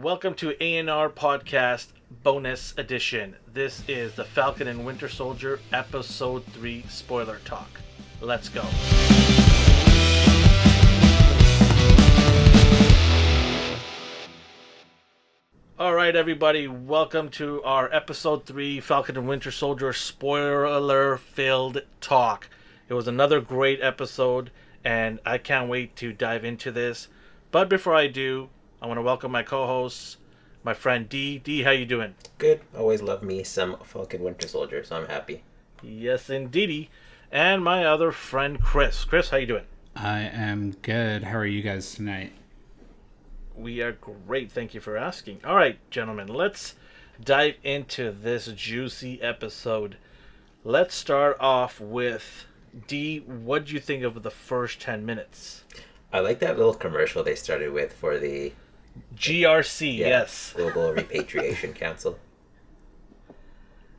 Welcome to ANR Podcast Bonus Edition. This is the Falcon and Winter Soldier Episode 3 spoiler talk. Let's go. All right, everybody, welcome to our Episode 3 Falcon and Winter Soldier spoiler filled talk. It was another great episode, and I can't wait to dive into this. But before I do, I want to welcome my co-hosts, my friend D. D, how you doing? Good. Always love me some Falcon Winter Soldier, so I'm happy. Yes, indeedy. And my other friend Chris. Chris, how you doing? I am good. How are you guys tonight? We are great. Thank you for asking. All right, gentlemen, let's dive into this juicy episode. Let's start off with D. What do you think of the first ten minutes? I like that little commercial they started with for the GRC. yeah, yes. Global Repatriation Council.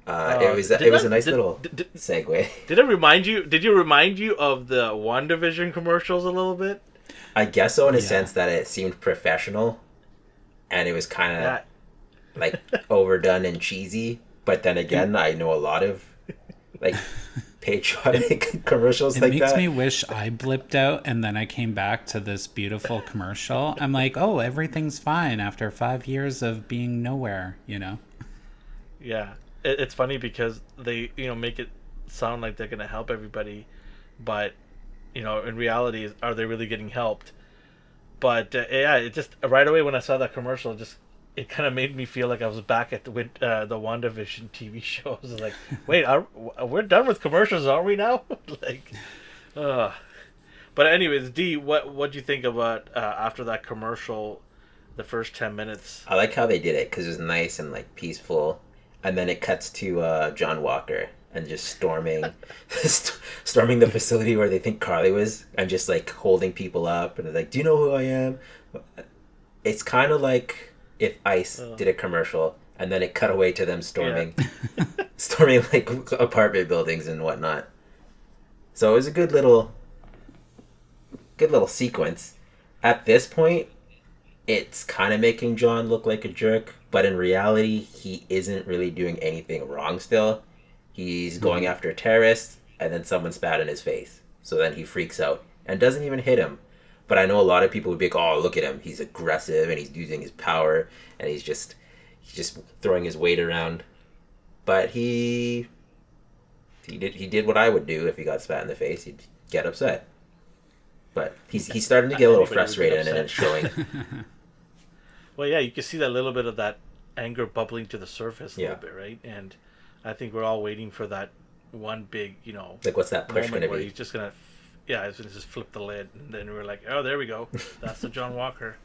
Uh, Uh, it was did it was that- a nice did- little did- did- segue. Did it remind you? Did you remind you of the WandaVision commercials a little bit? I guess so in a Yeah. sense that it seemed professional, and it was kind of Yeah. like overdone and cheesy. But then again, I know a lot of like patriotic commercials It like makes that. me wish I blipped out and then I came back to this beautiful commercial. I'm like, oh, everything's fine after five years of being nowhere, you know? Yeah, it, it's funny because they you know make it sound like they're gonna help everybody, but you know in reality, are they really getting helped? But uh, yeah, it just right away when I saw that commercial, it just it kind of made me feel like I was back at the uh, the WandaVision TV show. I was like, wait, are, we're done with commercials, aren't we now? like, uh. But anyways, D, what what do you think about uh, after that commercial, the first ten minutes? I like how they did it because it was nice and like peaceful, and then it cuts to uh, John Walker and just storming, st- storming the facility where they think Carly was, and just like holding people up and like, "Do you know who I am?" It's kind of like if Ice Oh. did a commercial and then it cut away to them storming, storming like apartment buildings and whatnot. So it was a good little, good little sequence. At this point, it's kind of making John look like a jerk, but in reality, he isn't really doing anything wrong still. He's hmm. going after terrorists, and then someone spat in his face. So then he freaks out and doesn't even hit him. But I know a lot of people would be like, "Oh, look at him! He's aggressive and he's using his power, and he's just he's just throwing his weight around." But he he did he did what I would do if he got spat in the face. He'd get upset. But he's he's starting to get a little Anybody would get frustrated, and it's showing. Well, yeah, you can see that little bit of that anger bubbling to the surface a Yeah. little bit, right? And I think we're all waiting for that one big, you know, Like, what's that push going to where be? he's just gonna, f- yeah, he's gonna just flip the lid, and then we're like, oh, there we go, that's the John Walker.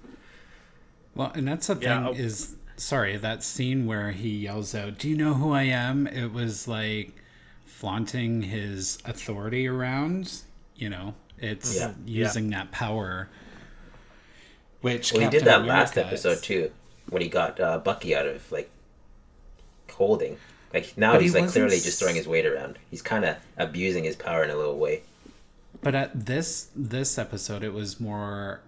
Well, and that's the thing Yeah, I'll- is, sorry, that scene where he yells out, Do you know who I am? It was like flaunting his authority around, you know? It's Yeah. using that power. Which Well, he did Captain that last episode is- too, when he got uh, Bucky out of like holding. Like now But he he's like clearly just throwing his weight around. He's kind of abusing his power in a little way. But at this this episode, it was more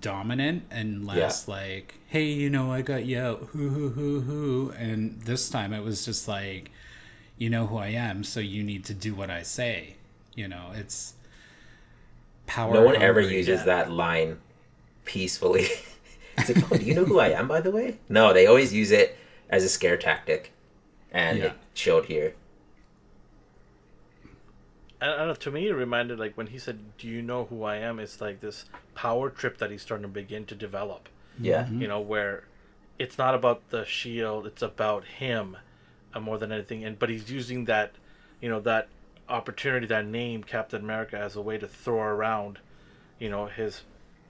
dominant and less like, "Hey, you know, I got you out, hoo hoo hoo hoo." And this time, it was just like, "You know who I am, so you need to do what I say." You know, it's power. no one ever uses yeah. that line peacefully. it's like, oh, do you know who I am, by the way? No, they always use it as a scare tactic, and Yeah. it showed here. I, I don't know. To me, it reminded like when he said, "Do you know who I am?" It's like this power trip that he's starting to begin to develop. Yeah, you know where it's not about the shield it's about him uh, more than anything and but he's using that you know that opportunity that name captain america as a way to throw around you know his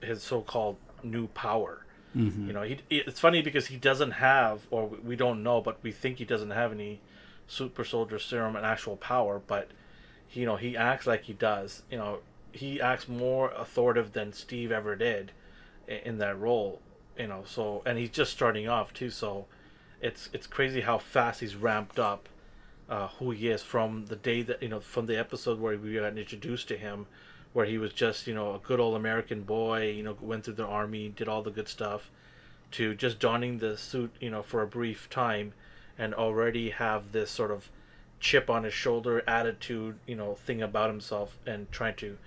his so-called new power you know he it's funny because he doesn't have or we- we don't know but we think he doesn't have any super soldier serum and actual power but you know he acts like he does you know he acts more authoritative than steve ever did in that role you know so and he's just starting off too so it's it's crazy how fast he's ramped up uh, who he is from the day that you know from the episode where we got introduced to him where he was just you know a good old american boy you know went through the army did all the good stuff to just donning the suit, you know, for a brief time, and already have this sort of chip on his shoulder attitude, you know, thing about himself, and trying to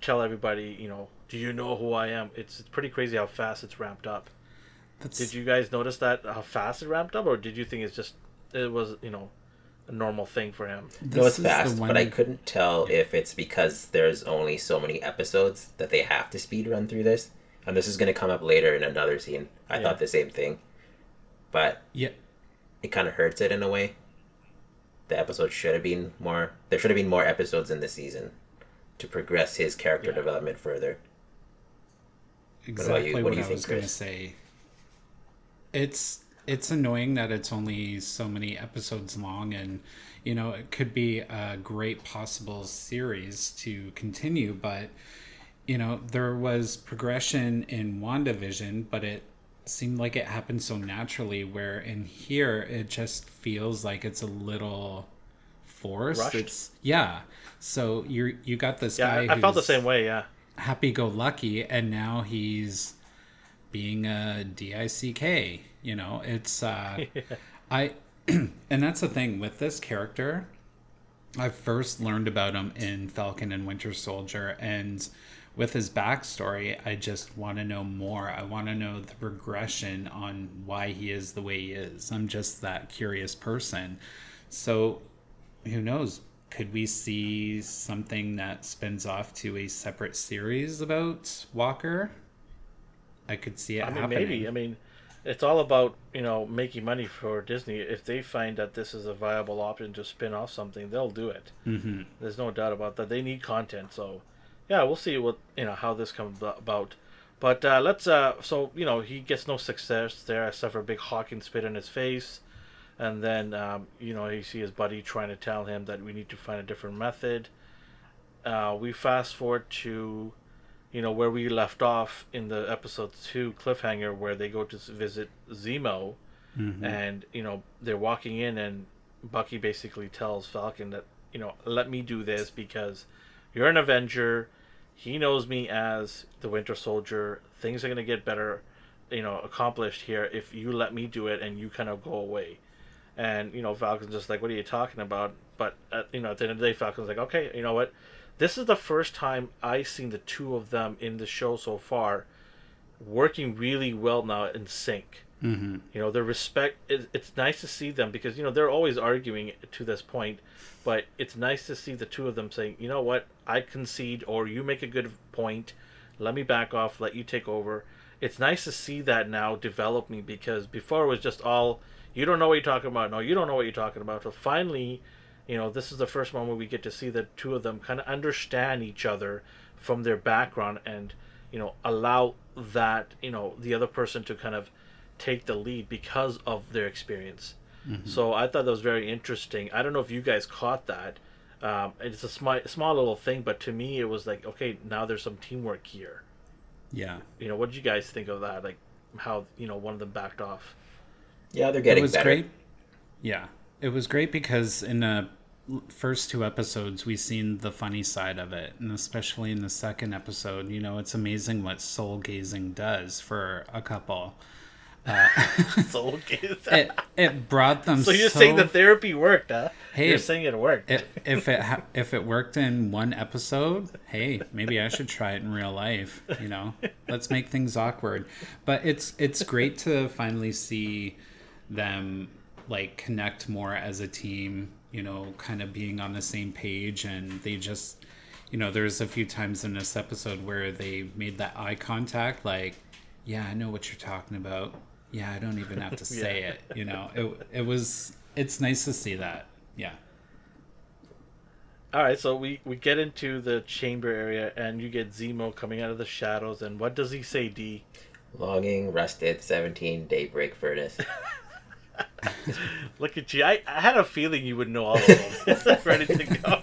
tell everybody, you know, do you know who I am? It's, it's pretty crazy how fast it's ramped up. That's, Did you guys notice that how fast it ramped up, or did you think it's just it was you know a normal thing for him? no, this it's is fast, one- but I couldn't tell if it's because there's only so many episodes that they have to speed run through this. And this is going to come up later in another scene. I Yeah. thought the same thing. But Yeah, it kind of hurts it in a way. The episode should have been more. There should have been more episodes in the season to progress his character Yeah. development further. exactly What what, you I think, was going to say. It's it's annoying that it's only so many episodes long, and you know it could be a great possible series to continue, but you know there was progression in WandaVision, but it seemed like it happened so naturally. Where in here it just feels like it's a little forced. Rushed? It's yeah. So you you got this Yeah, guy. I, I felt the same way. Yeah, happy-go-lucky and now he's being a dick you know it's uh i and that's the thing with this character i first learned about him in falcon and winter soldier and with his backstory i just want to know more i want to know the progression on why he is the way he is i'm just that curious person so who knows could we see something that spins off to a separate series about walker i could see it I mean happening maybe. I mean, it's all about you know making money for Disney. If they find that this is a viable option to spin off something, they'll do it. hmm There's no doubt about that. They need content, so yeah, we'll see what you know how this comes about. But uh, let's uh, so you know he gets no success there except for a big hawking spit in his face, and then um, you know you see his buddy trying to tell him that we need to find a different method. Uh, we fast forward to, you know, where we left off in the episode two cliffhanger where they go to visit Zemo, Mm-hmm. and you know they're walking in and Bucky basically tells Falcon that you know let me do this because you're an Avenger. He knows me as the Winter Soldier. Things are gonna get better, you know, accomplished here if you let me do it and you kind of go away. And you know Falcon's just like, what are you talking about? But uh, you know at the end of the day, Falcon's like, okay, you know what? This is the first time I've seen the two of them in the show so far working really well now in sync. hmm You know, their respect. It, it's nice to see them because you know they're always arguing to this point, but it's nice to see the two of them saying, you know what, I concede, or you make a good point. Let me back off. Let you take over. It's nice to see that now develop me because before it was just all you don't know what you're talking about. No, you don't know what you're talking about. So finally, you know, this is the first moment we get to see the two of them kind of understand each other from their background and you know allow that you know the other person to kind of take the lead because of their experience. Mm-hmm. So I thought that was very interesting. I don't know if you guys caught that. Um, it's a small, small little thing, but to me it was like, okay, now there's some teamwork here. yeah You know, what did you guys think of that? Like how you know one of them backed off. Yeah, they're getting. it getting was better. great yeah it was great because in the first two episodes we've seen the funny side of it and especially in the second episode you know it's amazing what soul gazing does for a couple Uh, so okay. it it brought them so you're so- saying the therapy worked, huh? Hey, you're saying it worked. if, if it ha- if it worked in one episode, hey, maybe I should try it in real life. You know, let's make things awkward. But it's it's great to finally see them like connect more as a team. You know, kind of being on the same page, and they just, you know, there's a few times in this episode where they made that eye contact, like, yeah, I know what you're talking about. Yeah, I don't even have to say Yeah. it. You know, it it was it's nice to see that. Yeah. All right, so we we get into the chamber area, and you get Zemo coming out of the shadows, and what does he say, D? Longing, rusted, 17, daybreak furnace. Look at you! I, I had a feeling you would know all of them. Ready to go.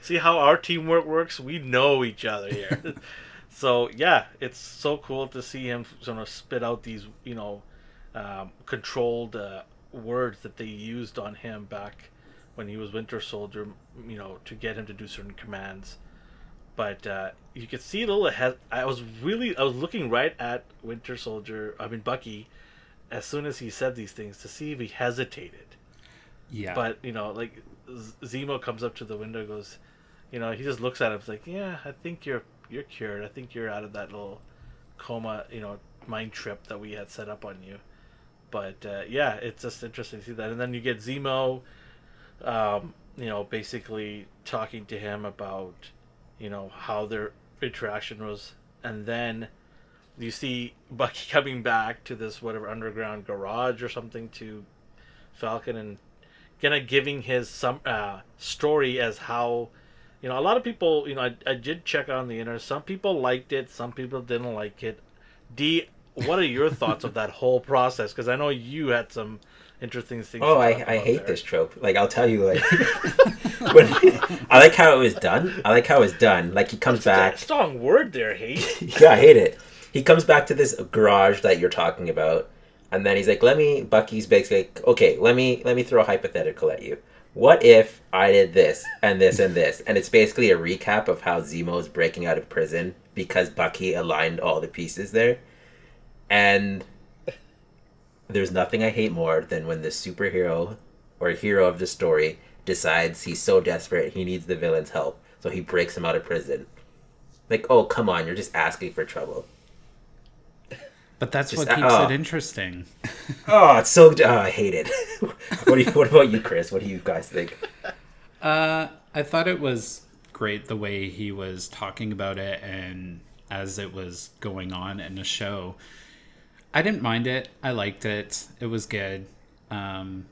See how our teamwork works? We know each other here. So yeah, it's so cool to see him sort of spit out these, you know, um, controlled uh, words that they used on him back when he was Winter Soldier. You know, to get him to do certain commands. but uh, you could see a little ahead. I was really I was looking right at Winter Soldier. I mean Bucky, as soon as he said these things to see if he hesitated. Yeah. But you know, like Z- Zemo comes up to the window, goes, you know, he just looks at him, it's like, yeah, I think you're you're cured. I think you're out of that little coma, you know, mind trip that we had set up on you. But uh, yeah, it's just interesting to see that, and then you get Zemo, um, you know, basically talking to him about, you know, how their interaction was, and then you see Bucky coming back to this whatever underground garage or something to Falcon and kind of giving his some uh, story as how you know a lot of people you know I, I did check on the internet some people liked it some people didn't like it d what are your thoughts of that whole process because i know you had some interesting things oh i, I hate there. this trope like i'll tell you like when, i like how it was done i like how it was done like he comes back strong word there hate yeah, I hate it. He comes back to this garage that you're talking about, and then he's like, "Let me." Bucky's basically like, "Okay, let me let me throw a hypothetical at you. What if I did this and this and this?" And it's basically a recap of how Zemo's breaking out of prison because Bucky aligned all the pieces there, and there's nothing I hate more than when the superhero or hero of the story decides he's so desperate he needs the villain's help, so he breaks him out of prison. Like, oh come on, you're just asking for trouble. But that's just- what keeps oh. it interesting. Oh, it's so. Oh, I hate it. what do you? What about you, Chris? What do you guys think? Uh, I thought it was great the way he was talking about it and as it was going on in the show. I didn't mind it. I liked it. It was good. Um,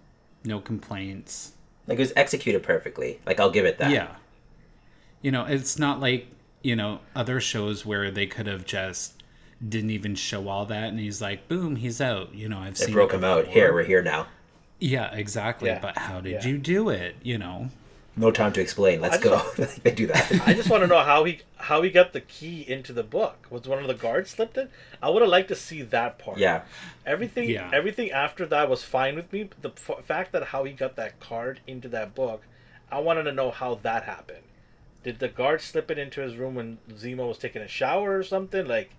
no complaints. Like it was executed perfectly. Like I'll give it that. Yeah. You know, it's not like, you know, other shows where they could have just didn't even show all that and he's like, boom, he's out. You know, I've seen. They seen broke it him out. Here, we're here now. Yeah, exactly. Yeah. But how did Yeah. you do it? You know? No time to explain. Let's I go. they do that. I just want to know how he how he got the key into the book. Was one of the guards slipped it? I would have liked to see that part. yeah. Everything Yeah. everything after that was fine with me. But the f- fact that how he got that card into that book, I wanted to know how that happened. Did the guard slip it into his room when Zemo was taking a shower or something? Like,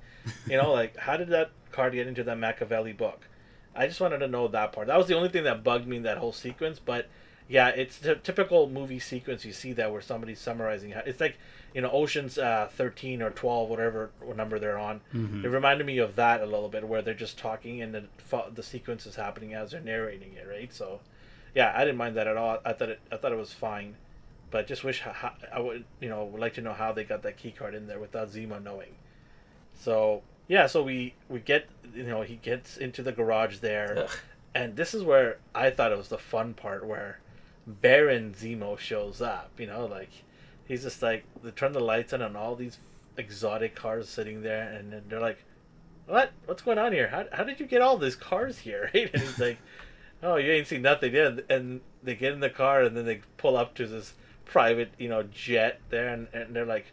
you know, like how did that card get into that Machiavelli book? I just wanted to know that part. That was the only thing that bugged me in that whole sequence. But yeah, it's the typical movie sequence. You see that where somebody's summarizing. How, it's like you know Ocean's uh, thirteen or twelve, whatever number they're on. It reminded me of that a little bit, where they're just talking and the the sequence is happening as they're narrating it, right? So, yeah, I didn't mind that at all. I thought it I thought it was fine, but just wish how, I would you know would like to know how they got that key card in there without Zemo knowing. So yeah, so we we get you know he gets into the garage there, Ugh. and this is where I thought it was the fun part where Baron Zemo shows up. You know, like he's just like they turn the lights on and all these exotic cars sitting there, and then they're like, "What? What's going on here? How how did you get all these cars here?" Right? And he's like, "Oh, you ain't seen nothing." yet." and they get in the car and then they pull up to this private, you know, jet there, and, and they're like.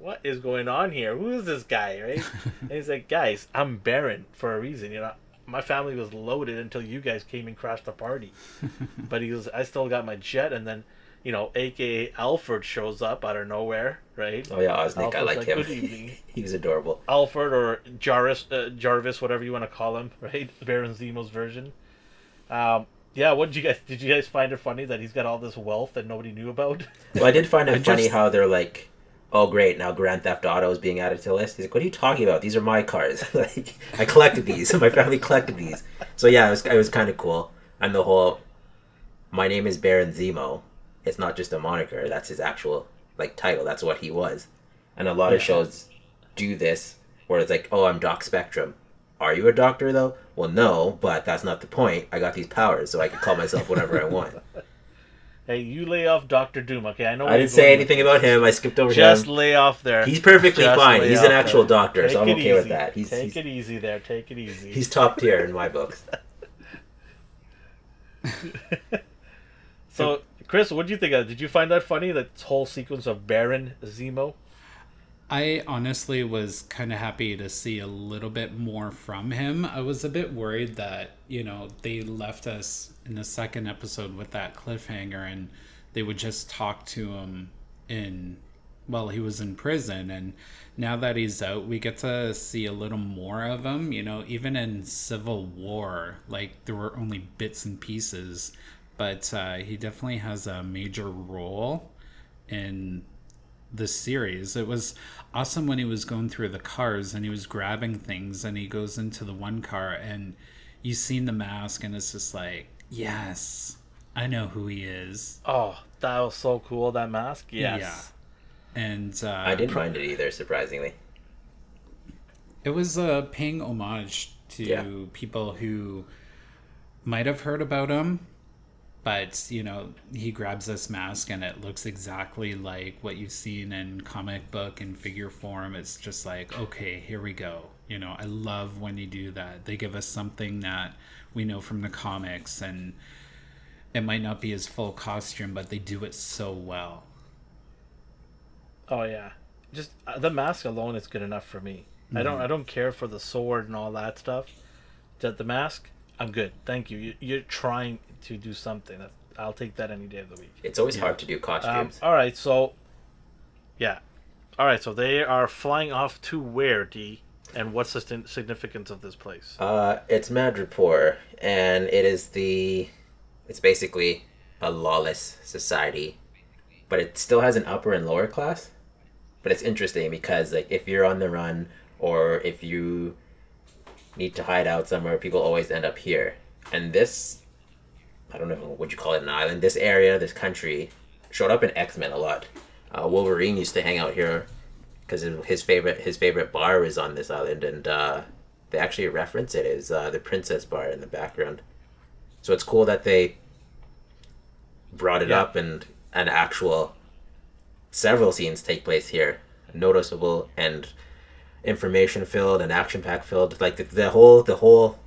What is going on here? Who is this guy, right? and he's like, guys, I'm Baron for a reason. You know, my family was loaded until you guys came and crashed the party. but he was, I still got my jet, and then, you know, AKA Alfred shows up out of nowhere, right? Oh yeah, Oeznik. I Alfred's like like, him. "Good evening." he was adorable. Alfred or Jarvis, uh, Jarvis, whatever you want to call him, right? Baron Zemo's version. Um, yeah, what did you guys? Did you guys find it funny that he's got all this wealth that nobody knew about? Well, I did find it I funny just- how they're like, "Oh, great! Now Grand Theft Auto is being added to the list." He's like, "What are you talking about? These are my cars. like, I collected these. My family collected these." So yeah, it was it was kind of cool. And the whole, "My name is Baron Zemo." It's not just a moniker. That's his actual like title. That's what he was. And a lot of shows do this, where it's like, "Oh, I'm Doc Spectrum." Are you a doctor though? Well, no, but that's not the point. I got these powers, so I can call myself whatever I want. hey, you lay off Doctor Doom, okay? I know. I didn't say anything about him. I skipped over Just him. Just lay off there. He's perfectly Just fine. He's an actual there. doctor, Take so I'm it okay with that. He's Take he's, it easy there. Take it easy. he's top tier in my books. so, Chris, what do you think of? it? Did you find that funny? That whole sequence of Baron Zemo. I honestly was kind of happy to see a little bit more from him. I was a bit worried that, you know, they left us in the second episode with that cliffhanger and they would just talk to him in well, he was in prison, and now that he's out, we get to see a little more of him. You know, even in Civil War, like there were only bits and pieces, but uh, he definitely has a major role in the series. It was awesome when he was going through the cars and he was grabbing things, and he goes into the one car, and you seen the mask, and it's just like, yes, I know who he is. Oh, that was so cool. That mask. Yes. Yeah and uh, I didn't mind it either, surprisingly. It was uh, paying homage to Yeah. people who might have heard about him, but you know, he grabs this mask and it looks exactly like what you've seen in comic book and figure form. It's just like, okay, here we go. You know, I love when you do that. They give us something that we know from the comics, and it might not be his full costume, but they do it so well. Oh yeah, just uh, the mask alone is good enough for me. I don't I don't care for the sword and all that stuff. Just the mask, I'm good. Thank you. you you're trying to do something. That's, I'll take that any day of the week. It's always hard to do Um, costumes. all right, so yeah, all right. So they are flying off to where D, and what's the sin- significance of this place? Uh, it's Madripoor, and it is the. It's basically a lawless society, but it still has an upper and lower class. But it's interesting because, like, if you're on the run or if you need to hide out somewhere, people always end up here. And this, I don't know what you call it, an island. This area, this country, showed up in X Men a lot. Uh, Wolverine used to hang out here because his favorite his favorite bar is on this island, and uh, they actually reference it as uh, the Princess Bar in the background. So it's cool that they brought it Yeah. up, and an actual several scenes take place here, noticeable and information filled and action pack filled. Like the, the whole the whole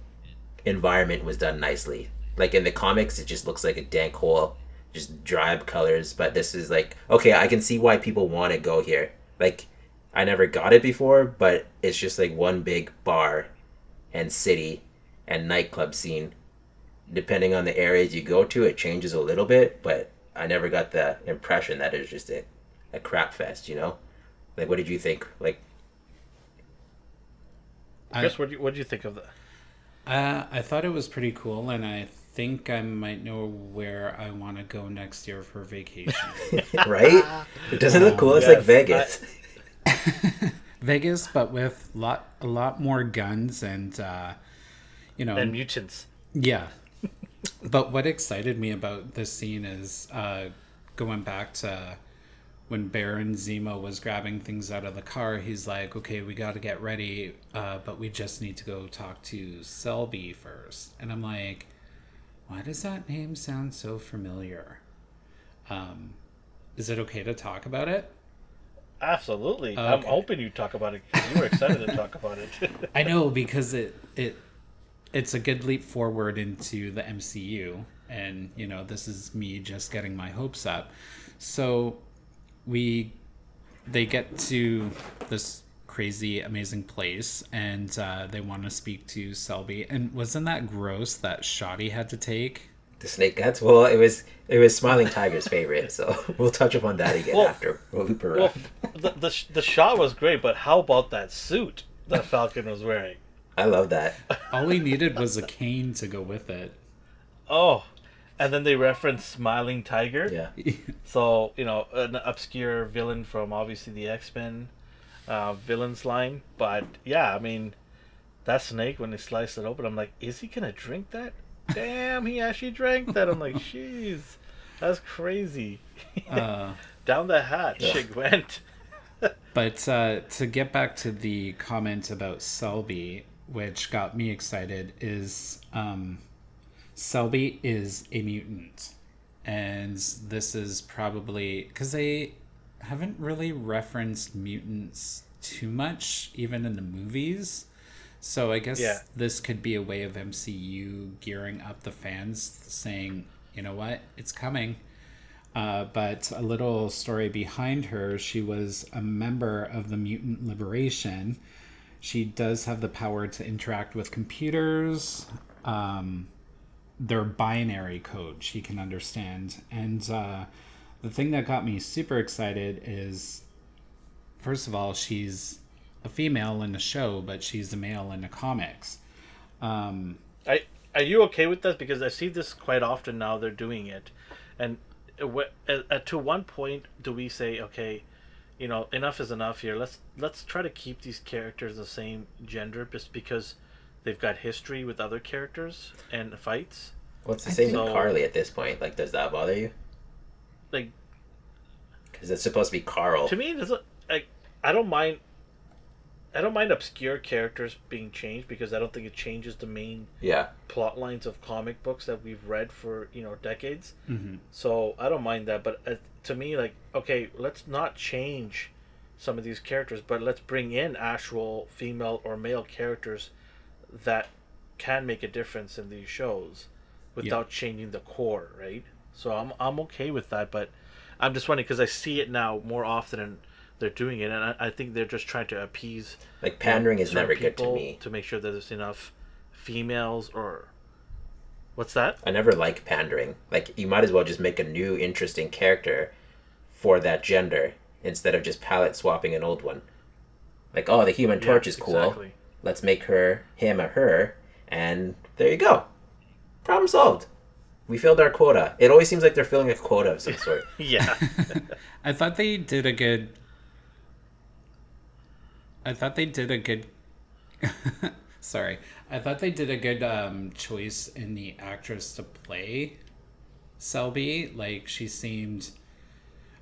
environment was done nicely. Like in the comics, it just looks like a dank hole, just drab colors. But this is like okay, I can see why people want to go here. Like I never got it before, but it's just like one big bar and city and nightclub scene. Depending on the areas you go to, it changes a little bit, but I never got the impression that it's just a, a crap fest, you know? Like, what did you think? Like, I- Chris, what do you what do you think of that? Uh, I thought it was pretty cool, and I think I might know where I want to go next year for vacation. right? It doesn't look cool. It's like Yes, Vegas. Vegas, but with lot a lot more guns and uh, you know, And mutants. yeah. but what excited me about this scene is uh, going back to when Baron Zemo was grabbing things out of the car. He's like, "Okay, we got to get ready, uh, but we just need to go talk to Selby first. And I'm like, "Why does that name sound so familiar?" Um, is it okay to talk about it? Absolutely. Oh, I'm hoping you talk about it because you were excited to talk about it. I know because it it it's a good leap forward into the MCU, and you know this is me just getting my hopes up. So we they get to this crazy amazing place and uh, they want to speak to Selby and wasn't that gross that Shoddy had to take The snake guts. Well, it was it was Smiling Tiger's favorite, so we'll touch upon that again Well- after we'll loop well, around. the, the the shot was great, but how about that suit that Falcon was wearing? I love that. all he needed was a cane to go with it Oh, and then they reference Smiling Tiger. Yeah, So you know, an obscure villain from obviously the X Men uh, villains line. But yeah, I mean, that snake when they sliced it open, I'm like, is he gonna drink that? Damn, he actually drank that. I'm like, jeez, that's crazy. uh, Down the hatch Yeah. it went. But uh, to get back to the comment about Selby, which got me excited, is um, Selby is a mutant. And this is probably because they haven't really referenced mutants too much, even in the movies. So I guess Yeah. this could be a way of MCU gearing up the fans, saying, you know what, it's coming. Uh, but a little story behind her she was a member of the Mutant Liberation. She does have the power to interact with computers. Um, their binary code she can understand. And uh, the thing that got me super excited is first of all, she's a female in the show, but she's a male in the comics. Um, I are you okay with this? Because I see this quite often now. They're doing it, and at, to one point do we say, okay, you know, enough is enough here. Let's let's try to keep these characters the same gender, just because they've got history with other characters and fights. Well, it's the same so, with Carly at this point. Like, does that bother you? Like, because it's supposed to be Carl. To me, doesn't like I don't mind. I don't mind obscure characters being changed because I don't think it changes the main yeah plot lines of comic books that we've read for you know decades. Mm-hmm. So I don't mind that, but uh, to me, like, okay, let's not change some of these characters, but let's bring in actual female or male characters that can make a difference in these shows without yeah. changing the core, right? So I'm I'm okay with that, but I'm just wondering because I see it now more often and they're doing it, and I, I think they're just trying to appease. Like pandering is never good to me. To make sure that there's enough females or what's that? I never like pandering. Like you might as well just make a new interesting character for that gender instead of just palette swapping an old one. Like oh, the Human Torch yeah, is cool. Exactly. Let's make her him a her, and there you go. Problem solved. We filled our quota. It always seems like they're filling a quota of some sort. yeah. I thought they did a good. I thought they did a good. Sorry, I thought they did a good um, choice in the actress to play Selby. Like she seemed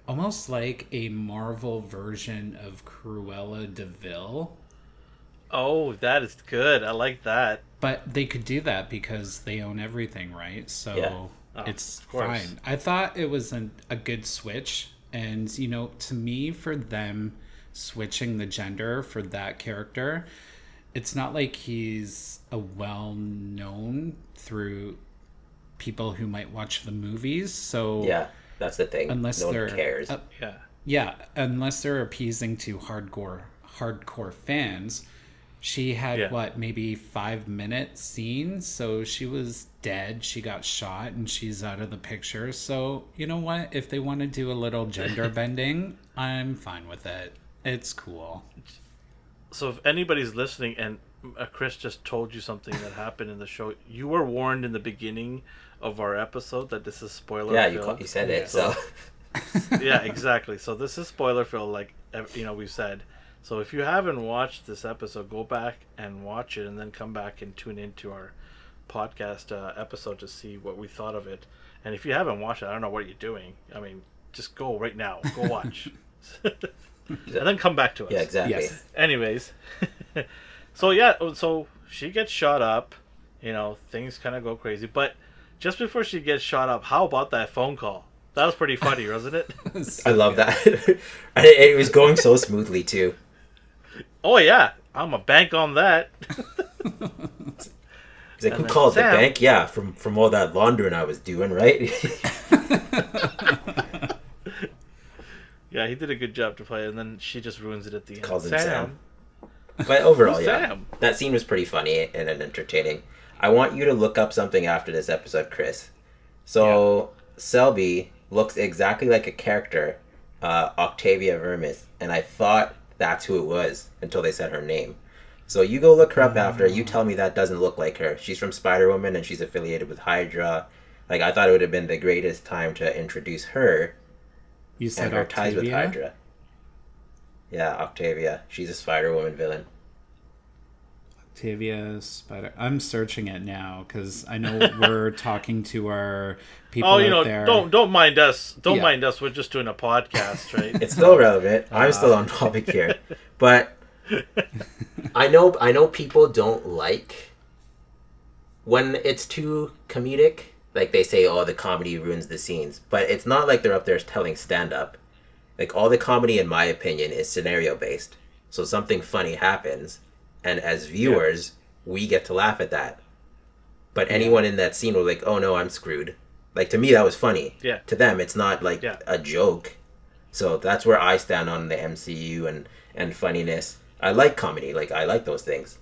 almost like a Marvel version of Cruella de Vil. Oh, that is good. I like that. But they could do that because they own everything, right? So yeah. oh, it's fine. I thought it was an, a good switch. And, you know, to me, for them switching the gender for that character, it's not like he's a well known through people who might watch the movies. So, yeah, that's the thing. Unless no they're, cares. Uh, yeah. Yeah, unless they're appeasing to hardcore hardcore fans she had yeah. what maybe five minute scene so she was dead. She got shot and she's out of the picture. So you know what? If they want to do a little gender bending i'm fine with it. It's cool. So if anybody's listening and uh, chris just told you something that happened in the show you were warned in the beginning of our episode that this is spoiler yeah you, call, you said it so, so. yeah exactly. So this is spoiler filled like you know we said so if you haven't watched this episode, go back and watch it, and then come back and tune into our podcast uh, episode to see what we thought of it. And if you haven't watched it, I don't know what you're doing. I mean, just go right now, go watch, and then come back to us. Yeah, exactly. Yes. Anyways, so yeah, so she gets shot up. You know, things kind of go crazy, but just before she gets shot up, how about that phone call? That was pretty funny, wasn't it? I love that. it was going so smoothly too. Oh yeah, I'm a bank on that. He's like, who called Sam, the bank? Yeah, from from all that laundering I was doing, right? yeah, he did a good job to play, and then she just ruins it at the end. Calls him Sam. Sam. But overall, yeah, Sam? that scene was pretty funny and entertaining. I want you to look up something after this episode, Chris. So yeah. Selby looks exactly like a character, uh, Octavia Vermis, and I thought that's who it was until they said her name. So you go look her up after. You tell me that doesn't look like her. She's from Spider Woman and she's affiliated with Hydra. Like I thought it would have been the greatest time to introduce her. You said and her Octavia? ties with Hydra. Yeah, Octavia. She's a Spider Woman villain. Octavia Spider. I'm searching it now because I know we're talking to our people. Oh, you know, there. don't don't mind us. Don't yeah. mind us. We're just doing a podcast, right? it's still relevant. I'm uh, still on topic here, but I know I know people don't like when it's too comedic. Like they say, oh, the comedy ruins the scenes, but it's not like they're up there telling stand up. Like all the comedy, in my opinion, is scenario based. So something funny happens and as viewers yeah. we get to laugh at that. But anyone in that scene was like oh no i'm screwed. Like to me that was funny. Yeah. To them it's not like yeah. a joke. So that's where i stand on the mcu and and funniness. I like comedy. Like i like those things.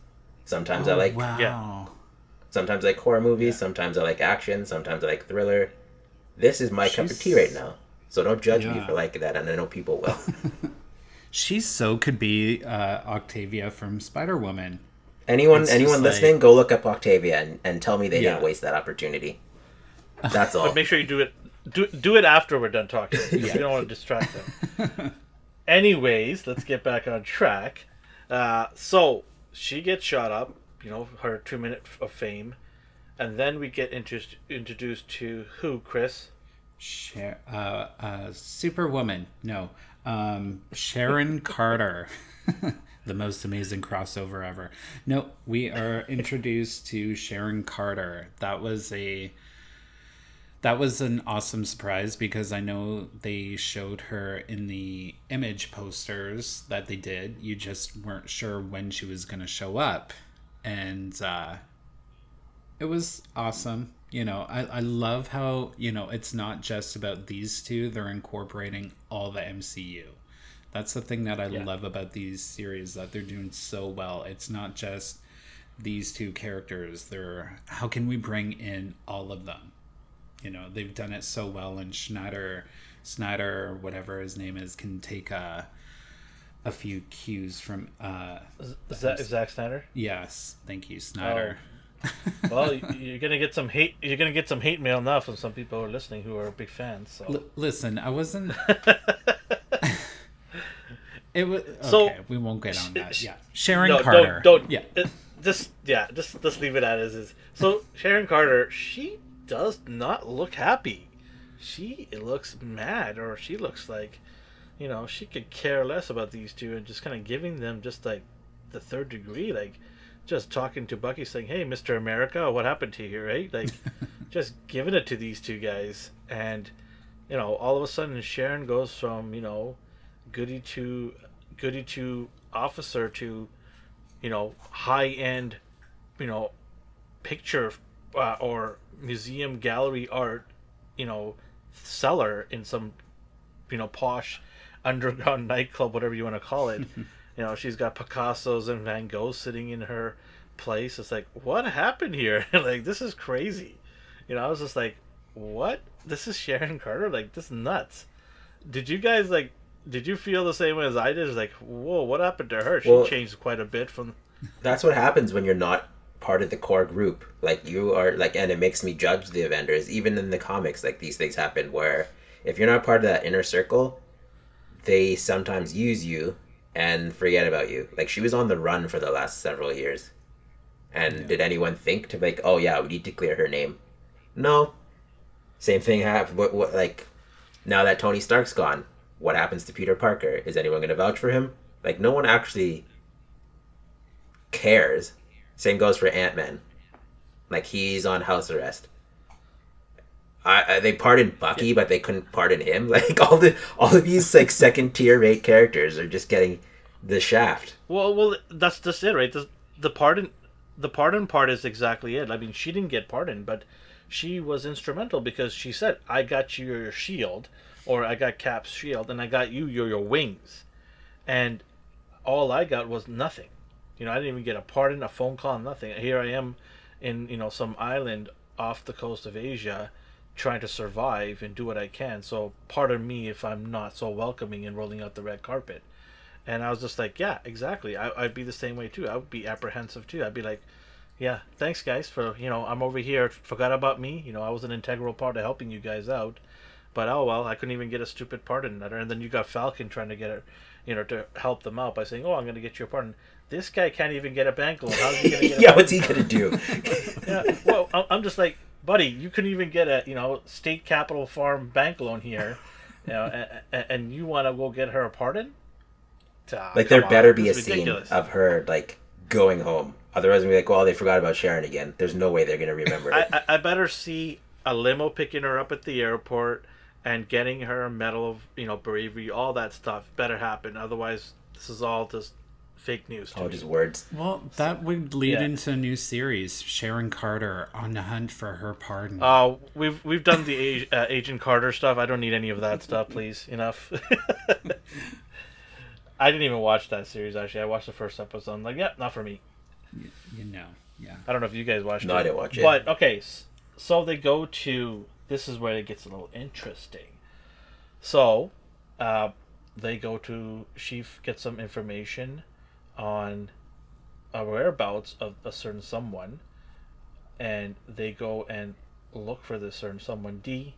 Sometimes oh, i like wow. yeah. Sometimes i like horror movies. Yeah. sometimes i like action. Sometimes i like thriller. This is my She's... cup of tea right now. So don't judge yeah. me for liking that. And i know people will She so could be uh, Octavia from Spider Woman. Anyone It's anyone listening, like- go look up Octavia and, and tell me they Yeah. didn't waste that opportunity. That's all. But make sure you do it. Do, do it after we're done talking. Yeah. You don't want to distract them. Anyways, let's get back on track. Uh, so she gets shot up. You know, her two minute of fame, and then we get intro- introduced to who, Chris? Sha- uh, uh, Superwoman. No. Um, Sharon Carter. the most amazing crossover ever. No, we are introduced to Sharon Carter. That was a that was an awesome surprise because I know they showed her in the image posters that they did. You just weren't sure when she was going to show up. And uh it was awesome. You know, I, I love how, you know, it's not just about these two, they're incorporating all the MCU. That's the thing that I Yeah. love about these series that they're doing so well. It's not just these two characters. They're how can we bring in all of them? You know, they've done it so well and Schneider Snyder, whatever his name is, can take a a few cues from uh Is that Zack Snyder? yes, thank you, Snyder. Well, you're gonna get some hate. You're gonna get some hate mail now from some people who are listening who are big fans. So L- listen, I wasn't. it was okay. So- we won't get on that. sh- Yeah, Sharon no, Carter. don't don't Yeah, uh, just yeah, just just leave it at as is. So Sharon Carter, she does not look happy. She looks mad, or she looks like, you know, she could care less about these two and just kind of giving them just like the third degree, like just talking to Bucky, saying, "Hey, Mister America, what happened to you?" Right, like just giving it to these two guys, and you know, all of a sudden Sharon goes from you know, goody to goody to officer to you know high end you know picture uh, or museum gallery art you know seller in some you know posh underground nightclub whatever you want to call it you know she's got picassos and van goghs sitting in her place. It's like what happened here? Like this is crazy. You know i was just like what? This is sharon carter? Like this is nuts. Did you guys like did you feel the same way as i did? It's like whoa what happened to her? She Well- changed quite a bit from That's what happens when you're not part of the core group. Like you are like and it makes me judge the Avengers. Even in the comics, like these things happen where if you're not part of that inner circle, they sometimes use you and forget about you. Like she was on the run for the last several years. And did anyone think to like, oh yeah, we need to clear her name? No. Same thing happened. What, what like now that Tony Stark's gone, what happens to Peter Parker? Is anyone going to vouch for him? Like no one actually cares. Same goes for Ant Man. Like he's on house arrest. I, I they pardoned Bucky, but they couldn't pardon him. Like all the all of these like second tier rate characters are just getting the shaft. Well, well, that's just it, right? The, the pardon, the pardon part is exactly it. I mean, she didn't get pardoned, but she was instrumental because she said, "I got you your shield, or I got Cap's shield, and I got you your your wings," and all I got was nothing. You know, I didn't even get a pardon, a phone call, nothing. Here I am, in you know some island off the coast of Asia, trying to survive and do what I can. So pardon me if I'm not so welcoming and rolling out the red carpet. And I was just like, yeah, exactly. I, I'd be the same way too. I would be apprehensive too. I'd be like, yeah, thanks guys for you know I'm over here. Forgot about me. You know I was an integral part of helping you guys out. But oh well, I couldn't even get a stupid pardon letter. And then you got Falcon trying to get her, you know, to help them out by saying, oh, I'm going to get you a pardon. This guy can't even get a bank loan. How's he going to get? a yeah, what's he gonna do? yeah, well, I'm just like, buddy, you couldn't even get a you know state capital farm bank loan here, you know, and, and you want to go get her a pardon? Ah, like there on, better be a is scene of her like going home. Otherwise, we'll be like, well, they forgot about Sharon again. There's no way they're gonna remember I, it. I, I better see a limo picking her up at the airport and getting her a medal of you know bravery. All that stuff better happen. Otherwise, this is all just fake news. To Oh, me. just words. Well, that would lead yeah. into a new series, Sharon Carter on the hunt for her pardon. Uh, we've we've done the Ag- uh, Agent Carter stuff. I don't need any of that stuff, please. Enough. I didn't even watch that series. Actually, I watched the first episode. I'm like, yeah, not for me. you know, yeah. I don't know if you guys watched No, it. I didn't watch it. But okay, so they go to. This is where it gets a little interesting. So, uh, they go to she f- gets some information on a whereabouts of a certain someone, and they go and look for this certain someone. D,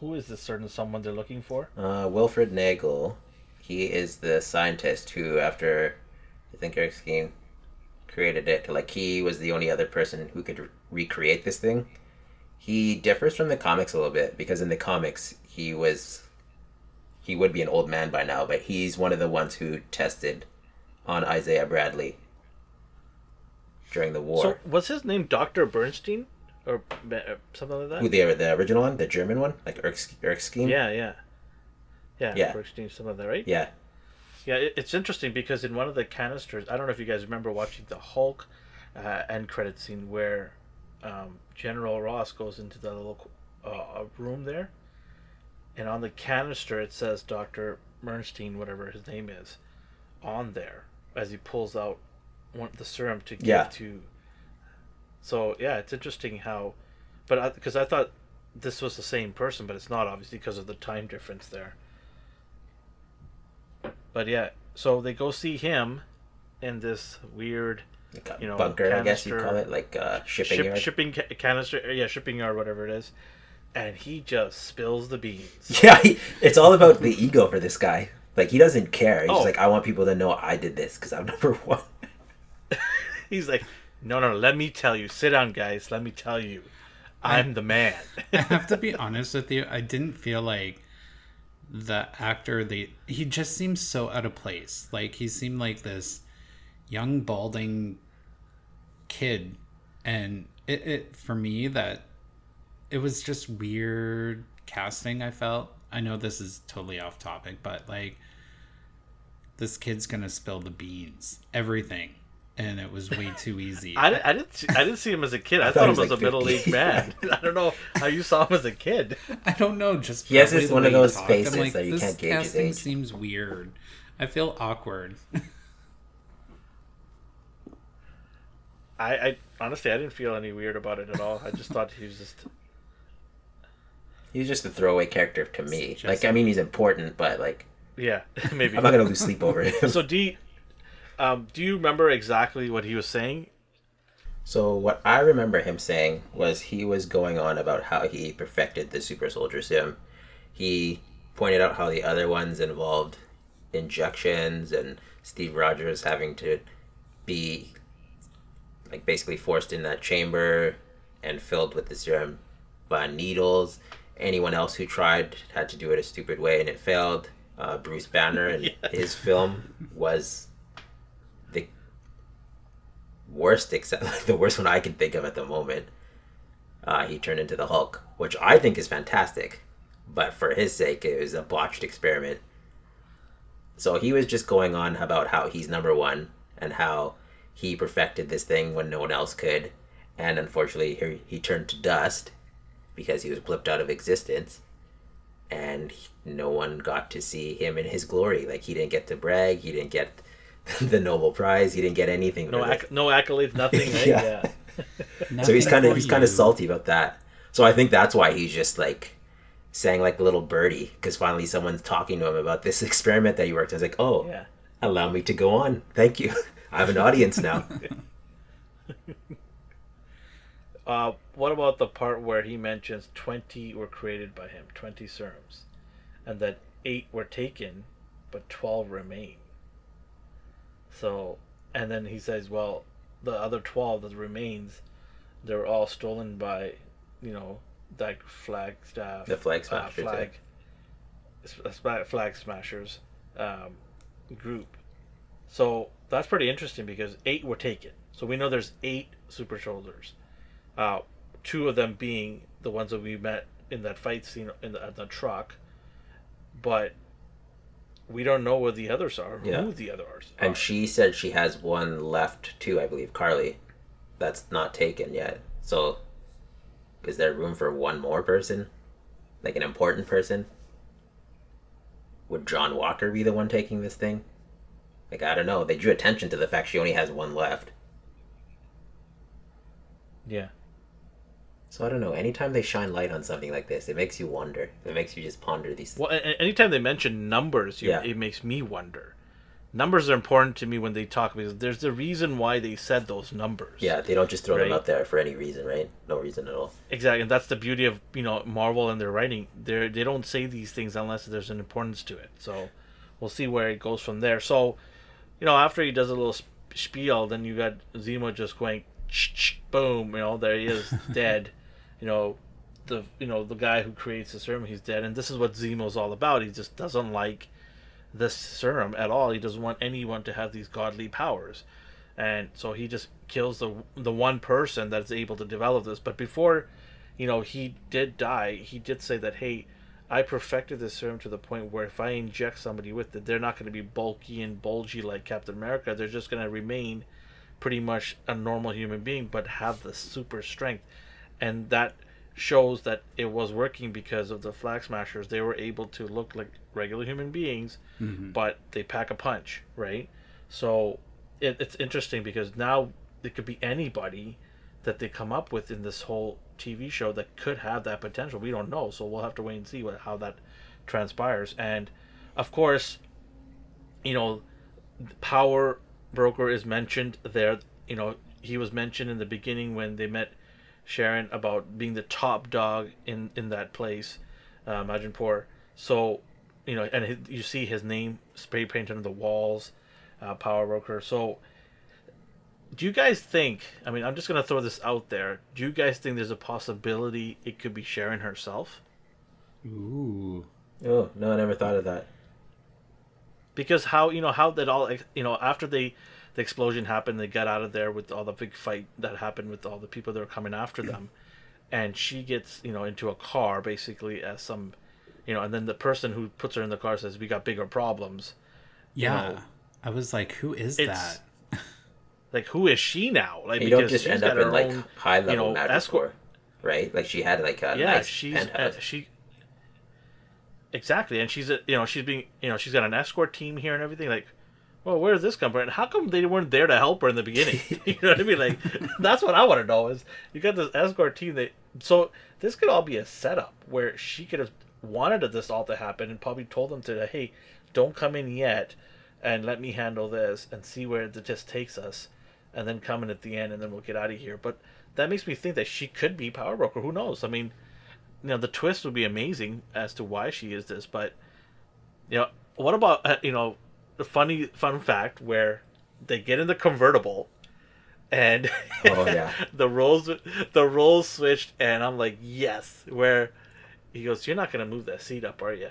who is this certain someone they're looking for? Uh, Wilfred Nagel, he is the scientist who, after I think Erskine created it, like he was the only other person who could re- recreate this thing. He differs from the comics a little bit because in the comics he was he would be an old man by now, but he's one of the ones who tested on Isaiah Bradley during the war. So was his name Doctor Bernstein or uh, something like that? Who the the original one, the German one, like Erskine. Yeah, yeah, yeah. Yeah. Bernstein, something like that, right? Yeah. Yeah, it, it's interesting because in one of the canisters, I don't know if you guys remember watching the Hulk uh, end credit scene where um, General Ross goes into the little uh, room there, and on the canister it says Doctor Bernstein, whatever his name is, on there as he pulls out one the serum to give Yeah. to. So yeah, it's interesting how, but because I, thought this was the same person, but it's not obviously because of the time difference there. But yeah, so they go see him in this weird Like You know, bunker, I guess you call it, like uh, shipping ship, yard. shipping ca- canister, yeah, shipping yard, whatever it is, and he just spills the beans. Yeah, he, it's all about the ego for this guy. Like he doesn't care. He's Oh. like, I want people to know I did this because I'm number one. He's like, no, no, no, let me tell you. Sit down, guys. Let me tell you. I'm the man. I have to be honest with you. I didn't feel like the actor. They he just seems so out of place. Like he seemed like this young balding kid, and it, it for me that it was just weird casting. I felt. I know this is totally off topic, but like this kid's gonna spill the beans, everything, and it was way too easy. I, I didn't see, I didn't see him as a kid. I, thought thought he was as like a middle aged man. I don't know how you saw him as a kid. I don't know. Just He has this one of those talked. Faces like, that you this can't gauge his casting age. seems weird. I feel awkward. I, I honestly I didn't feel any weird about it at all. I just thought he was just He's just a throwaway character to me. Like I mean, he's important, but like yeah maybe. I'm not gonna lose sleep over it. So do you, um, do you remember exactly what he was saying? So what I remember him saying was he was going on about how he perfected the super soldier sim. He pointed out how the other ones involved injections and Steve Rogers having to be like basically forced in that chamber and filled with the serum by needles. Anyone else who tried had to do it a stupid way and it failed. Uh, Bruce Banner and Yeah. his film was the worst except the worst one I can think of at the moment. Uh, he turned into the Hulk, which I think is fantastic, but for his sake, it was a botched experiment. So he was just going on about how he's number one and how he perfected this thing when no one else could, and unfortunately, he, he turned to dust because he was blipped out of existence, and he- no one got to see him in his glory. Like he didn't get to brag, he didn't get the Nobel Prize, he didn't get anything. No, acc- no accolades, nothing. right? Yeah. yeah. so he's kind of he's kind of salty about that. So I think that's why he's just like saying like a little birdie because finally someone's talking to him about this experiment that he worked. on. He's like, oh, Yeah. allow me to go on. Thank you. I have an audience now. Uh, what about the part where he mentions 20 were created by him, 20 serums, and that 8 were taken, but 12 remain? So, and then he says, well, the other 12 that remains, they were all stolen by, you know, that flag staff. The flag uh, smashers, yeah. flag, sma- flag smashers um, group. So that's pretty interesting because eight were taken. So we know there's eight super soldiers. Uh, two of them being the ones that we met in that fight scene in the, at the truck, but we don't know where the others are. Yeah. Who the others are? And she said she has one left too. I believe Karli, that's not taken yet. So, is there room for one more person, like an important person? Would John Walker be the one taking this thing? Like I don't know. They drew attention to the fact she only has one left. yeah. So I don't know. Anytime they shine light on something like this, it makes you wonder. It makes you just ponder these. Things. Well, anytime they mention numbers, you, Yeah. it makes me wonder. Numbers are important to me when they talk because there's a reason why they said those numbers. Yeah, they don't just throw them Right. out there for any reason, right? No reason at all. Exactly, and that's the beauty of you know Marvel and their writing. They they don't say these things unless there's an importance to it. So we'll see where it goes from there. So you know after he does a little sp- spiel, then you got Zemo just going boom. You know there he is dead. You know the you know the guy who creates the serum, he's dead, and this is what Zemo's all about. He just doesn't like this serum at all. He doesn't want anyone to have these godly powers, and so he just kills the the one person that's able to develop this. But before, you know, he did die. He did say that, hey, I perfected this serum to the point where if I inject somebody with it, they're not going to be bulky and bulgy like Captain America. They're just going to remain pretty much a normal human being, but have the super strength, and that shows that it was working because of the flag smashers. They were able to look like regular human beings mm-hmm. but they pack a punch right? So it, it's interesting because now it could be anybody that they come up with in this whole tv show that could have that potential. We don't know so we'll have to wait and see what how that transpires. And of course you know power broker is mentioned there. You know he was mentioned in the beginning when they met Sharon about being the top dog in in that place, uh, Madripoor. So, you know, and his, you see his name spray painted on the walls, uh, Power Broker. So, do you guys think? I mean, I'm just gonna throw this out there. Do you guys think there's a possibility it could be Sharon herself? Ooh. Oh no, I never thought of that. Because how you know how that all you know after they the explosion happened, they got out of there with all the big fight that happened with all the people that were coming after them, and she gets you know into a car basically as some, you know, and then the person who puts her in the car says, "We got bigger problems." Yeah. know, I was like, who is that? Like, who is she now? Like, You don't because just she's end got up in like high level know, escort- right? Like she had like a yeah, nice she's penthouse. uh, she. Exactly, and she's a, you know she's being you know she's got an escort team here and everything. Like, well, where does this come from? How come they weren't there to help her in the beginning? you know what I mean? Like, that's what I want to know. Is you got this escort team that so this could all be a setup where she could have wanted this all to happen and probably told them to hey, don't come in yet, and let me handle this and see where it just takes us, and then come in at the end and then we'll get out of here. But that makes me think that she could be power broker. Who knows? I mean you know the twist would be amazing as to why she is this but you know what about uh, you know the funny fun fact where they get in the convertible and Oh, yeah. the roles the roles switched and i'm like yes where he goes you're not gonna move that seat up are you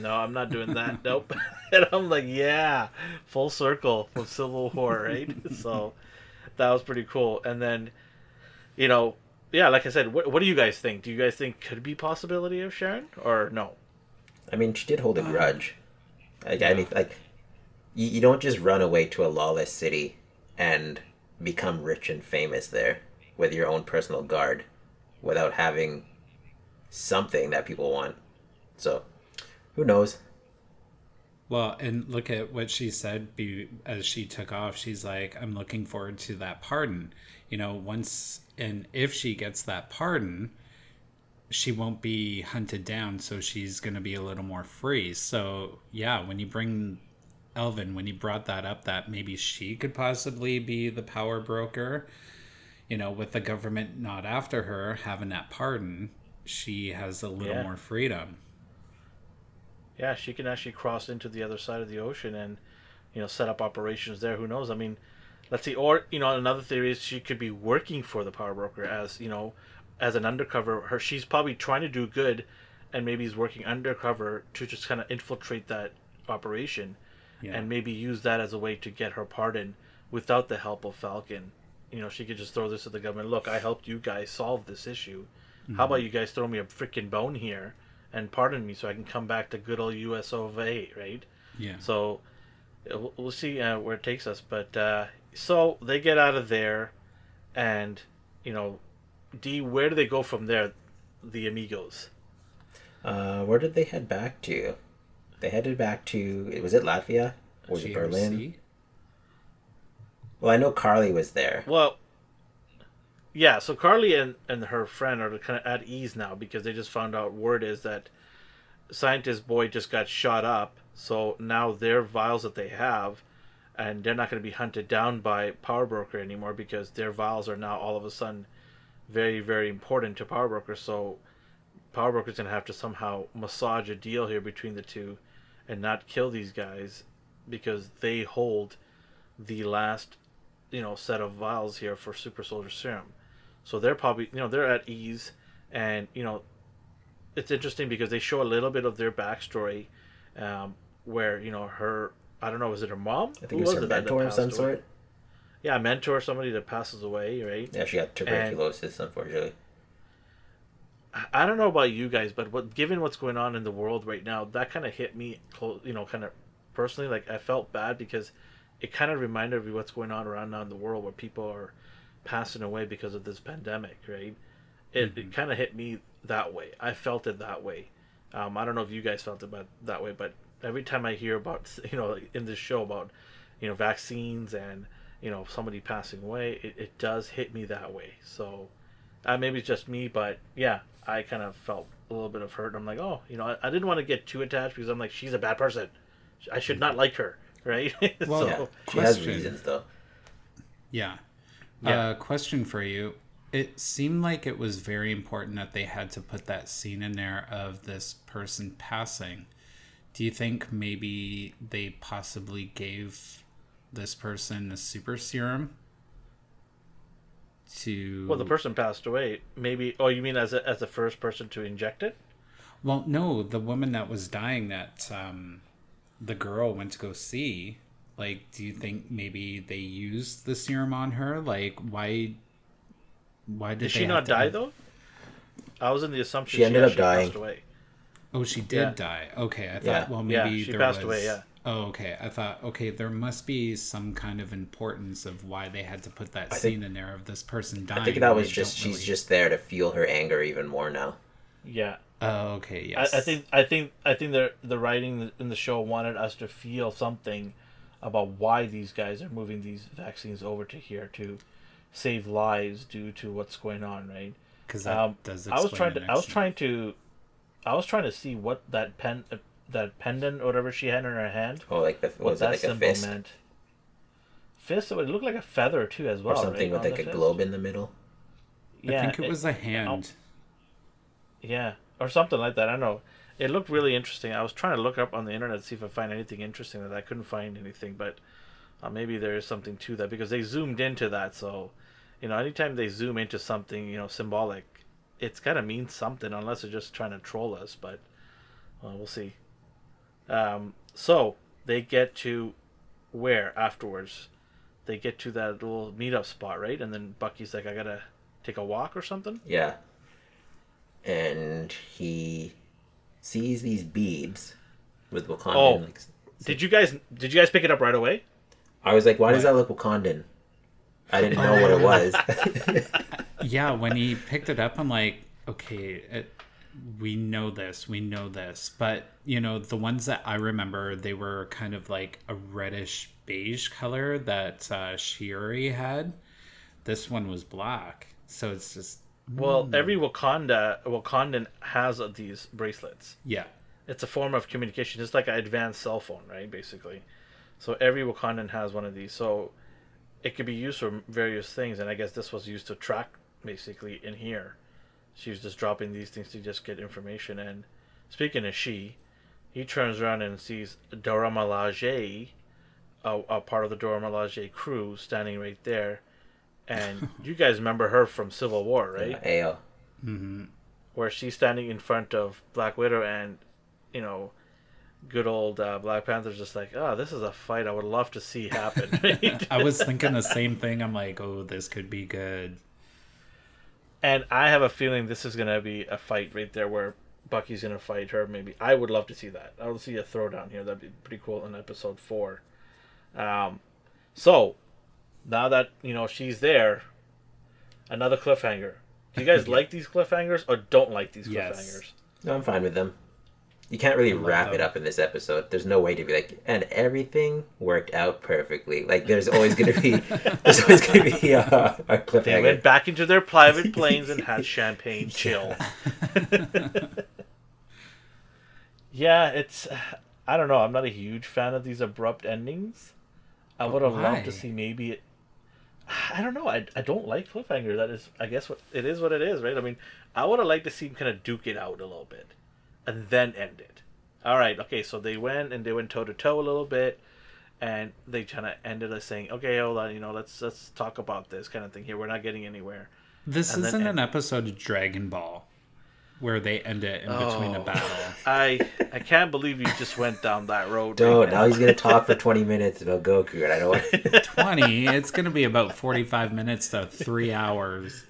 no i'm not doing that. Nope. And i'm like yeah full circle from civil war right? So that was pretty cool. And then you know yeah like i said what, what do you guys think? Do you guys think could be possibility of sharon or no? I mean, she did hold a uh, grudge. Like, I mean, like, you, you don't just run away to a lawless city and become rich and famous there with your own personal guard without having something that people want. So, who knows? Well, and look at what she said be, as she took off. She's like, I'm looking forward to that pardon. You know, once and if she gets that pardon, she won't be hunted down, so she's going to be a little more free. So, yeah, when you bring Elvin, when he brought that up, that maybe she could possibly be the power broker, you know, with the government not after her having that pardon, she has a little Yeah. more freedom. yeah she can actually cross into the other side of the ocean and you know set up operations there who knows i mean let's see or you know another theory is she could be working for the power broker as you know as an undercover her she's probably trying to do good and maybe is working undercover to just kind of infiltrate that operation Yeah. and maybe use that as a way to get her pardon without the help of falcon you know she could just throw this at the government look i helped you guys solve this issue how about you guys throw me a freaking bone here and pardon me so i can come back to good old us of a right yeah. so uh, we'll- we'll see uh, where it takes us. But uh, so they get out of there, and you know, D, where do they go from there? The Amigos. Uh, where did they head back to? They headed back to, was it Latvia? Or was it Berlin? Well, I know Karli was there. Well, yeah, so Karli and, and her friend are kind of at ease now because they just found out word is that scientist boy just got shot up. So now their vials that they have, and they're not going to be hunted down by Power Broker anymore because their vials are now all of a sudden very, very important to Power Broker. So Power Broker's going to have to somehow massage a deal here between the two and not kill these guys because they hold the last, you know, set of vials here for Super Soldier Serum. So they're probably, you know, they're at ease and, you know, it's interesting because they show a little bit of their backstory um, where, you know, her, I don't know, was it her mom? I think Who it was, was her it mentor of some away? sort. Yeah, mentor, somebody that passes away, right? Yeah, she got tuberculosis, and, unfortunately. I don't know about you guys, but what given what's going on in the world right now, that kind of hit me, close, you know, kind of personally. Like I felt bad because it kind of reminded me what's going on around now in the world where people are passing away because of this pandemic, right? It, mm-hmm. it kind of hit me that way. I felt it that way. Um, I don't know if you guys felt it about that way, but every time I hear about, you know, in this show about, you know, vaccines and, you know, somebody passing away, it, it does hit me that way. So uh, maybe it's just me, but yeah, I kind of felt a little bit of hurt. I'm like, oh, you know, I, I, didn't want to get too attached because I'm like, she's a bad person. I should not like her, right? Well, so, yeah, she has reasons though. Yeah. Yeah. Uh, question for you. It seemed like it was very important that they had to put that scene in there of this person passing. Do you think maybe they possibly gave this person a super serum to well the person passed away. Maybe oh you mean as a, as the first person to inject it? Well no the woman that was dying that um the girl went to go see like do you think maybe they used the serum on her? Like why why did, did she not die though? I was in the assumption she ended up dying. away. oh she did yeah. die. Okay i thought yeah. well maybe yeah, she passed was... away yeah Oh, okay. I thought, okay, there must be some kind of importance of why they had to put that I scene think, in there of this person dying. I think that was just she's really... just there to fuel her anger even more now. Yeah. Oh, okay. Yes. I, I think I think I think the the writing in the show wanted us to feel something about why these guys are moving these vaccines over to here to save lives due to what's going on, right? Because um, does. I was trying to. I was trying to. I was trying to see what that pen that pendant or whatever she had in her hand. Oh, like the what that like symbol fist? meant. Fist. It would look like a feather too, as well. Or something right, with like a fist. globe in the middle. Yeah, I think it, it was a hand. Yeah, or something like that. I don't know. It looked really interesting. I was trying to look up on the internet to see if I find anything interesting that I couldn't find anything, but uh, maybe there is something to that because they zoomed into that. So, you know, anytime they zoom into something, you know, symbolic, it's gotta mean something unless they're just trying to troll us. But well, we'll see. Um, so they get to where afterwards? They get to that little meetup spot, right? And then Bucky's like, I gotta take a walk or something? Yeah. And he sees these beads with Wakandan. Oh, like, did you guys did you guys pick it up right away? I was like, why does that look Wakandan? I didn't know what it was. yeah, when he picked it up, I'm like, okay, it, we know this, we know this. But, you know, the ones that I remember, they were kind of like a reddish beige color that uh, Shuri had. This one was black. So it's just. Well, mm. every Wakanda, Wakandan has these bracelets. Yeah. It's a form of communication. It's like an advanced cell phone, right? Basically. So every Wakandan has one of these. So it could be used for various things. And I guess this was used to track, basically, in here she was just dropping these things to just get information. And speaking of she, he turns around and sees Dora Milaje, a, a part of the Dora Milaje crew, standing right there. And you guys remember her from Civil War, right? Yeah, mm-hmm. Where she's standing in front of Black Widow and, you know, good old uh, Black Panther's just like, oh, this is a fight I would love to see happen. I was thinking the same thing. I'm like, oh, this could be good. And I have a feeling this is gonna be a fight right there where Bucky's gonna fight her. Maybe I would love to see that. I would see a throwdown here. That'd be pretty cool in episode four. Um, so now that you know she's there, another cliffhanger. Do you guys like these cliffhangers or don't like these cliffhangers? Yes. No, I'm fine with them. You can't really love wrap it up in this episode. There's no way to be like, and everything worked out perfectly. Like, there's always gonna be, there's always gonna be a, a They went back into their private planes and had champagne chill. yeah, it's. I don't know. I'm not a huge fan of these abrupt endings. I would have loved to see maybe it. I don't know. I, I don't like cliffhanger. That is, I guess, what it is. What it is, right? I mean, I would have liked to see him kind of duke it out a little bit, and then end it. All right. Okay. So they went and they went toe to toe a little bit, and they kind of ended us saying, "Okay, hold on. You know, let's let's talk about this kind of thing here. We're not getting anywhere." This And isn't an episode of Dragon Ball where they end it in between a Oh. battle. I I can't believe you just went down that road. Don't. right Now he's gonna talk for 20 minutes about Goku, and I don't want. 20, it's going to be about 45 minutes to three hours.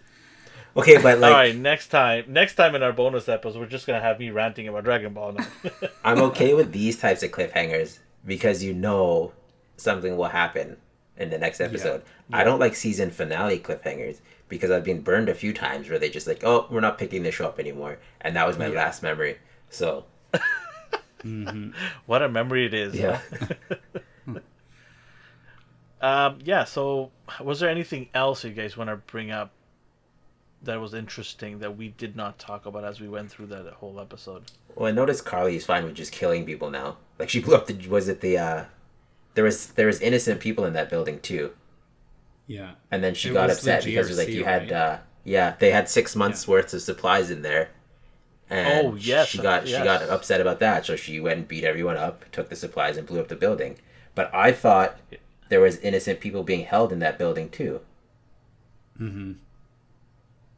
Okay, but like, All right, next time, next time in our bonus episode, we're just gonna have me ranting about Dragon Ball now. I'm okay with these types of cliffhangers because you know something will happen in the next episode. I don't like season finale cliffhangers because I've been burned a few times where they just like, oh, we're not picking this show up anymore, and that was my last memory. So what a memory it is. yeah? Um. Yeah. So, was there anything else you guys want to bring up that was interesting that we did not talk about as we went through that whole episode? well, I noticed Karli is fine with just killing people now. Like she blew up the was it the uh, there was there was innocent people in that building too. Yeah. And then she It got was the upset because it was like GRC, you had right? uh yeah, they had six months worth of supplies in there. And Oh, yes, she got she got upset about that, so she went and beat everyone up, took the supplies and blew up the building. But I thought there was innocent people being held in that building too. Mm-hmm.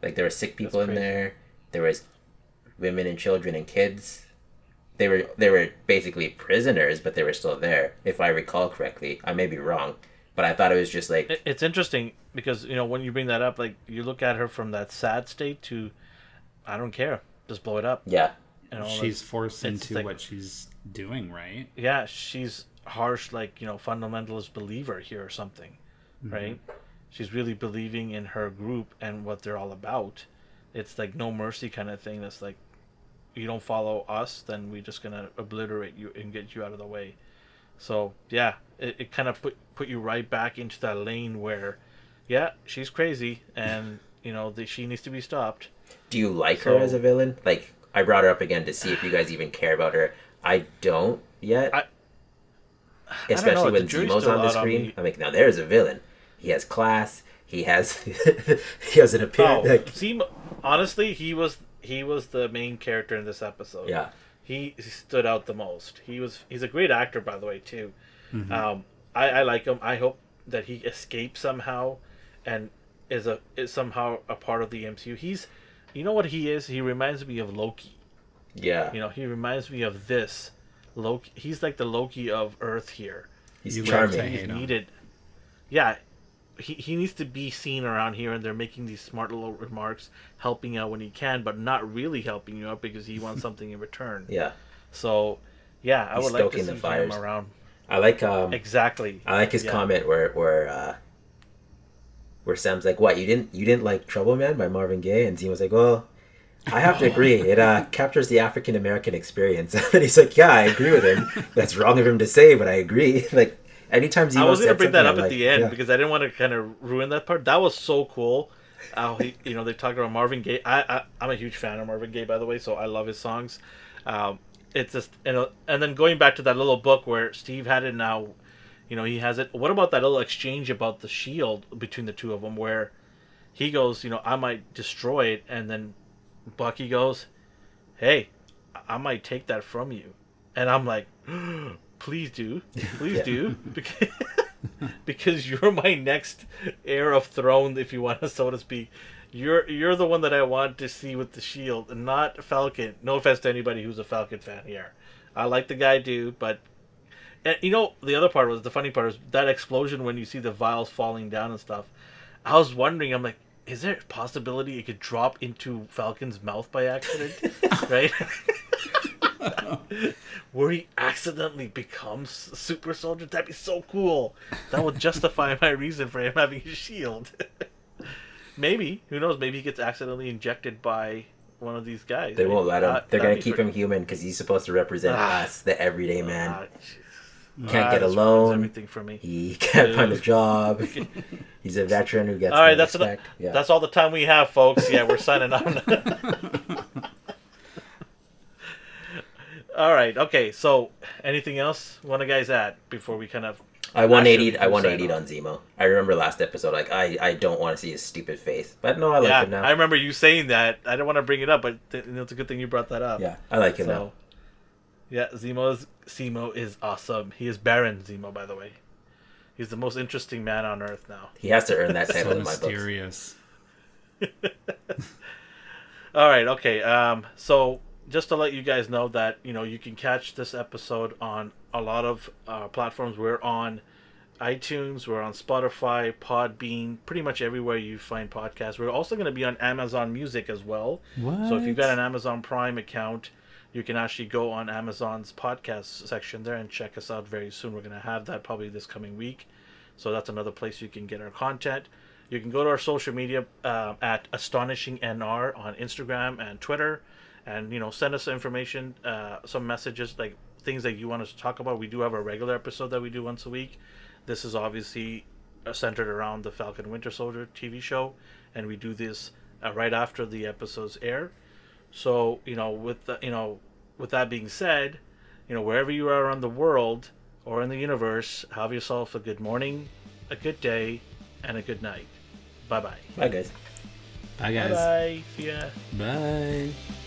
Like there were sick people in there. There was women and children and kids. They were they were basically prisoners, but they were still there, if I recall correctly. I may be wrong, but I thought it was just like It, it's interesting because you know when you bring that up, like you look at her from that sad state to, I don't care, just blow it up. yeah, You know, She's forced it's into like- what she's doing, right? yeah, she's harsh, like you know, fundamentalist believer here or something, mm-hmm. right? She's really believing in her group and what they're all about. It's like no mercy kind of thing. That's like, you don't follow us, then we're just gonna obliterate you and get you out of the way. So yeah, it, it kind of put put you right back into that lane where, yeah, she's crazy and you know the, she needs to be stopped. Do you like her as a villain? Like I brought her up again to see if you guys even care about her. I don't yet. I- Especially the when Zemo's on the out on screen. I'm like, now there's a villain. He has class. He has he has an Oh, appearance. Like, see, honestly, he was he was the main character in this episode. yeah, he stood out the most. He was he's a great actor by the way too. Um, I, I like him. I hope that he escapes somehow, and is a is somehow a part of the MCU. He's, you know what he is. He reminds me of Loki. yeah. You know, he reminds me of this. Loki. He's like the Loki of Earth here. He's You love to charming. He's needed. Yeah, he he needs to be seen around here, and they're making these smart little remarks, helping out when he can, but not really helping you out because he wants something in return. Yeah, So, yeah, I He's would like to see him around. I like um Exactly. I like his Yeah. comment where where uh where Sam's like, "What you didn't you didn't like Trouble Man by Marvin Gaye?" And Zemo's like, "Well." I have to agree. It uh, captures the African American experience. and he's like, "Yeah, I agree with him. That's wrong of him to say, but I agree." like, anytime Zemo I was gonna bring that up I'm at like, the end yeah. because I didn't want to kind of ruin that part. That was so cool. How he, you know, they talked about Marvin Gaye. I, I, I'm a huge fan of Marvin Gaye, by the way, so I love his songs. Um, it's just, you know, and then going back to that little book where Steve had it now, you know, he has it. What about that little exchange about the shield between the two of them, where he goes, you know, I might destroy it, and then Bucky goes, "Hey, I might take that from you," and I'm like, "Please do, please Yeah. do," because because you're my next heir of throne, if you want to, so to speak. You're you're the one that I want to see with the shield, and not Falcon. No offense to anybody who's a Falcon fan here. I like the guy, dude, but and you know the other part was the funny part was that explosion when you see the vials falling down and stuff. I was wondering, I'm like, is there a possibility it could drop into Falcon's mouth by accident, right? Where he accidentally becomes a super soldier. That'd be so cool. That would justify my reason for him having a shield. maybe who knows? Maybe he gets accidentally injected by one of these guys. They won't let him. Uh, They're gonna keep pretty- him human because he's supposed to represent Ah. us, the everyday man. Ah. Can't Ah, get a loan. Everything for me. He can't find a job. He's a veteran who gets All right, that's enough. Yeah. That's all the time we have, folks. Yeah, we're signing off. All right. Okay. So, anything else? Want to guys add before we kind of? I 180 I Actually, 180 on Zemo. I remember last episode, like I, I don't want to see his stupid face, but no, I like yeah, him now. I remember you saying that. I didn't want to bring it up, but th- it's a good thing you brought that up. yeah, I like him So, now. yeah, Zemo is Zemo is awesome. He is Baron Zemo, by the way. He's the most interesting man on Earth now. He has to earn that title So in my books. mysterious. All right, okay. Um, so just to let you guys know that you know you can catch this episode on a lot of uh, platforms. We're on iTunes, we're on Spotify, Podbean, pretty much everywhere you find podcasts. We're also going to be on Amazon Music as well. What? So if you've got an Amazon Prime account, you can actually go on Amazon's podcast section there and check us out very soon. We're going to have that probably this coming week. So that's another place you can get our content. You can go to our social media uh, at astonishing nr on Instagram and Twitter, and you know send us information, uh, some messages like things that you want us to talk about. We do have a regular episode that we do once a week. This is obviously uh, centered around the Falcon Winter Soldier TV show, and we do this uh, right after the episodes air. So you know, with the, you know, with that being said, you know, wherever you are around the world or in the universe, have yourself a good morning, a good day, and a good night. Bye bye. Bye, guys. Bye Bye guys. bye. See ya. Bye.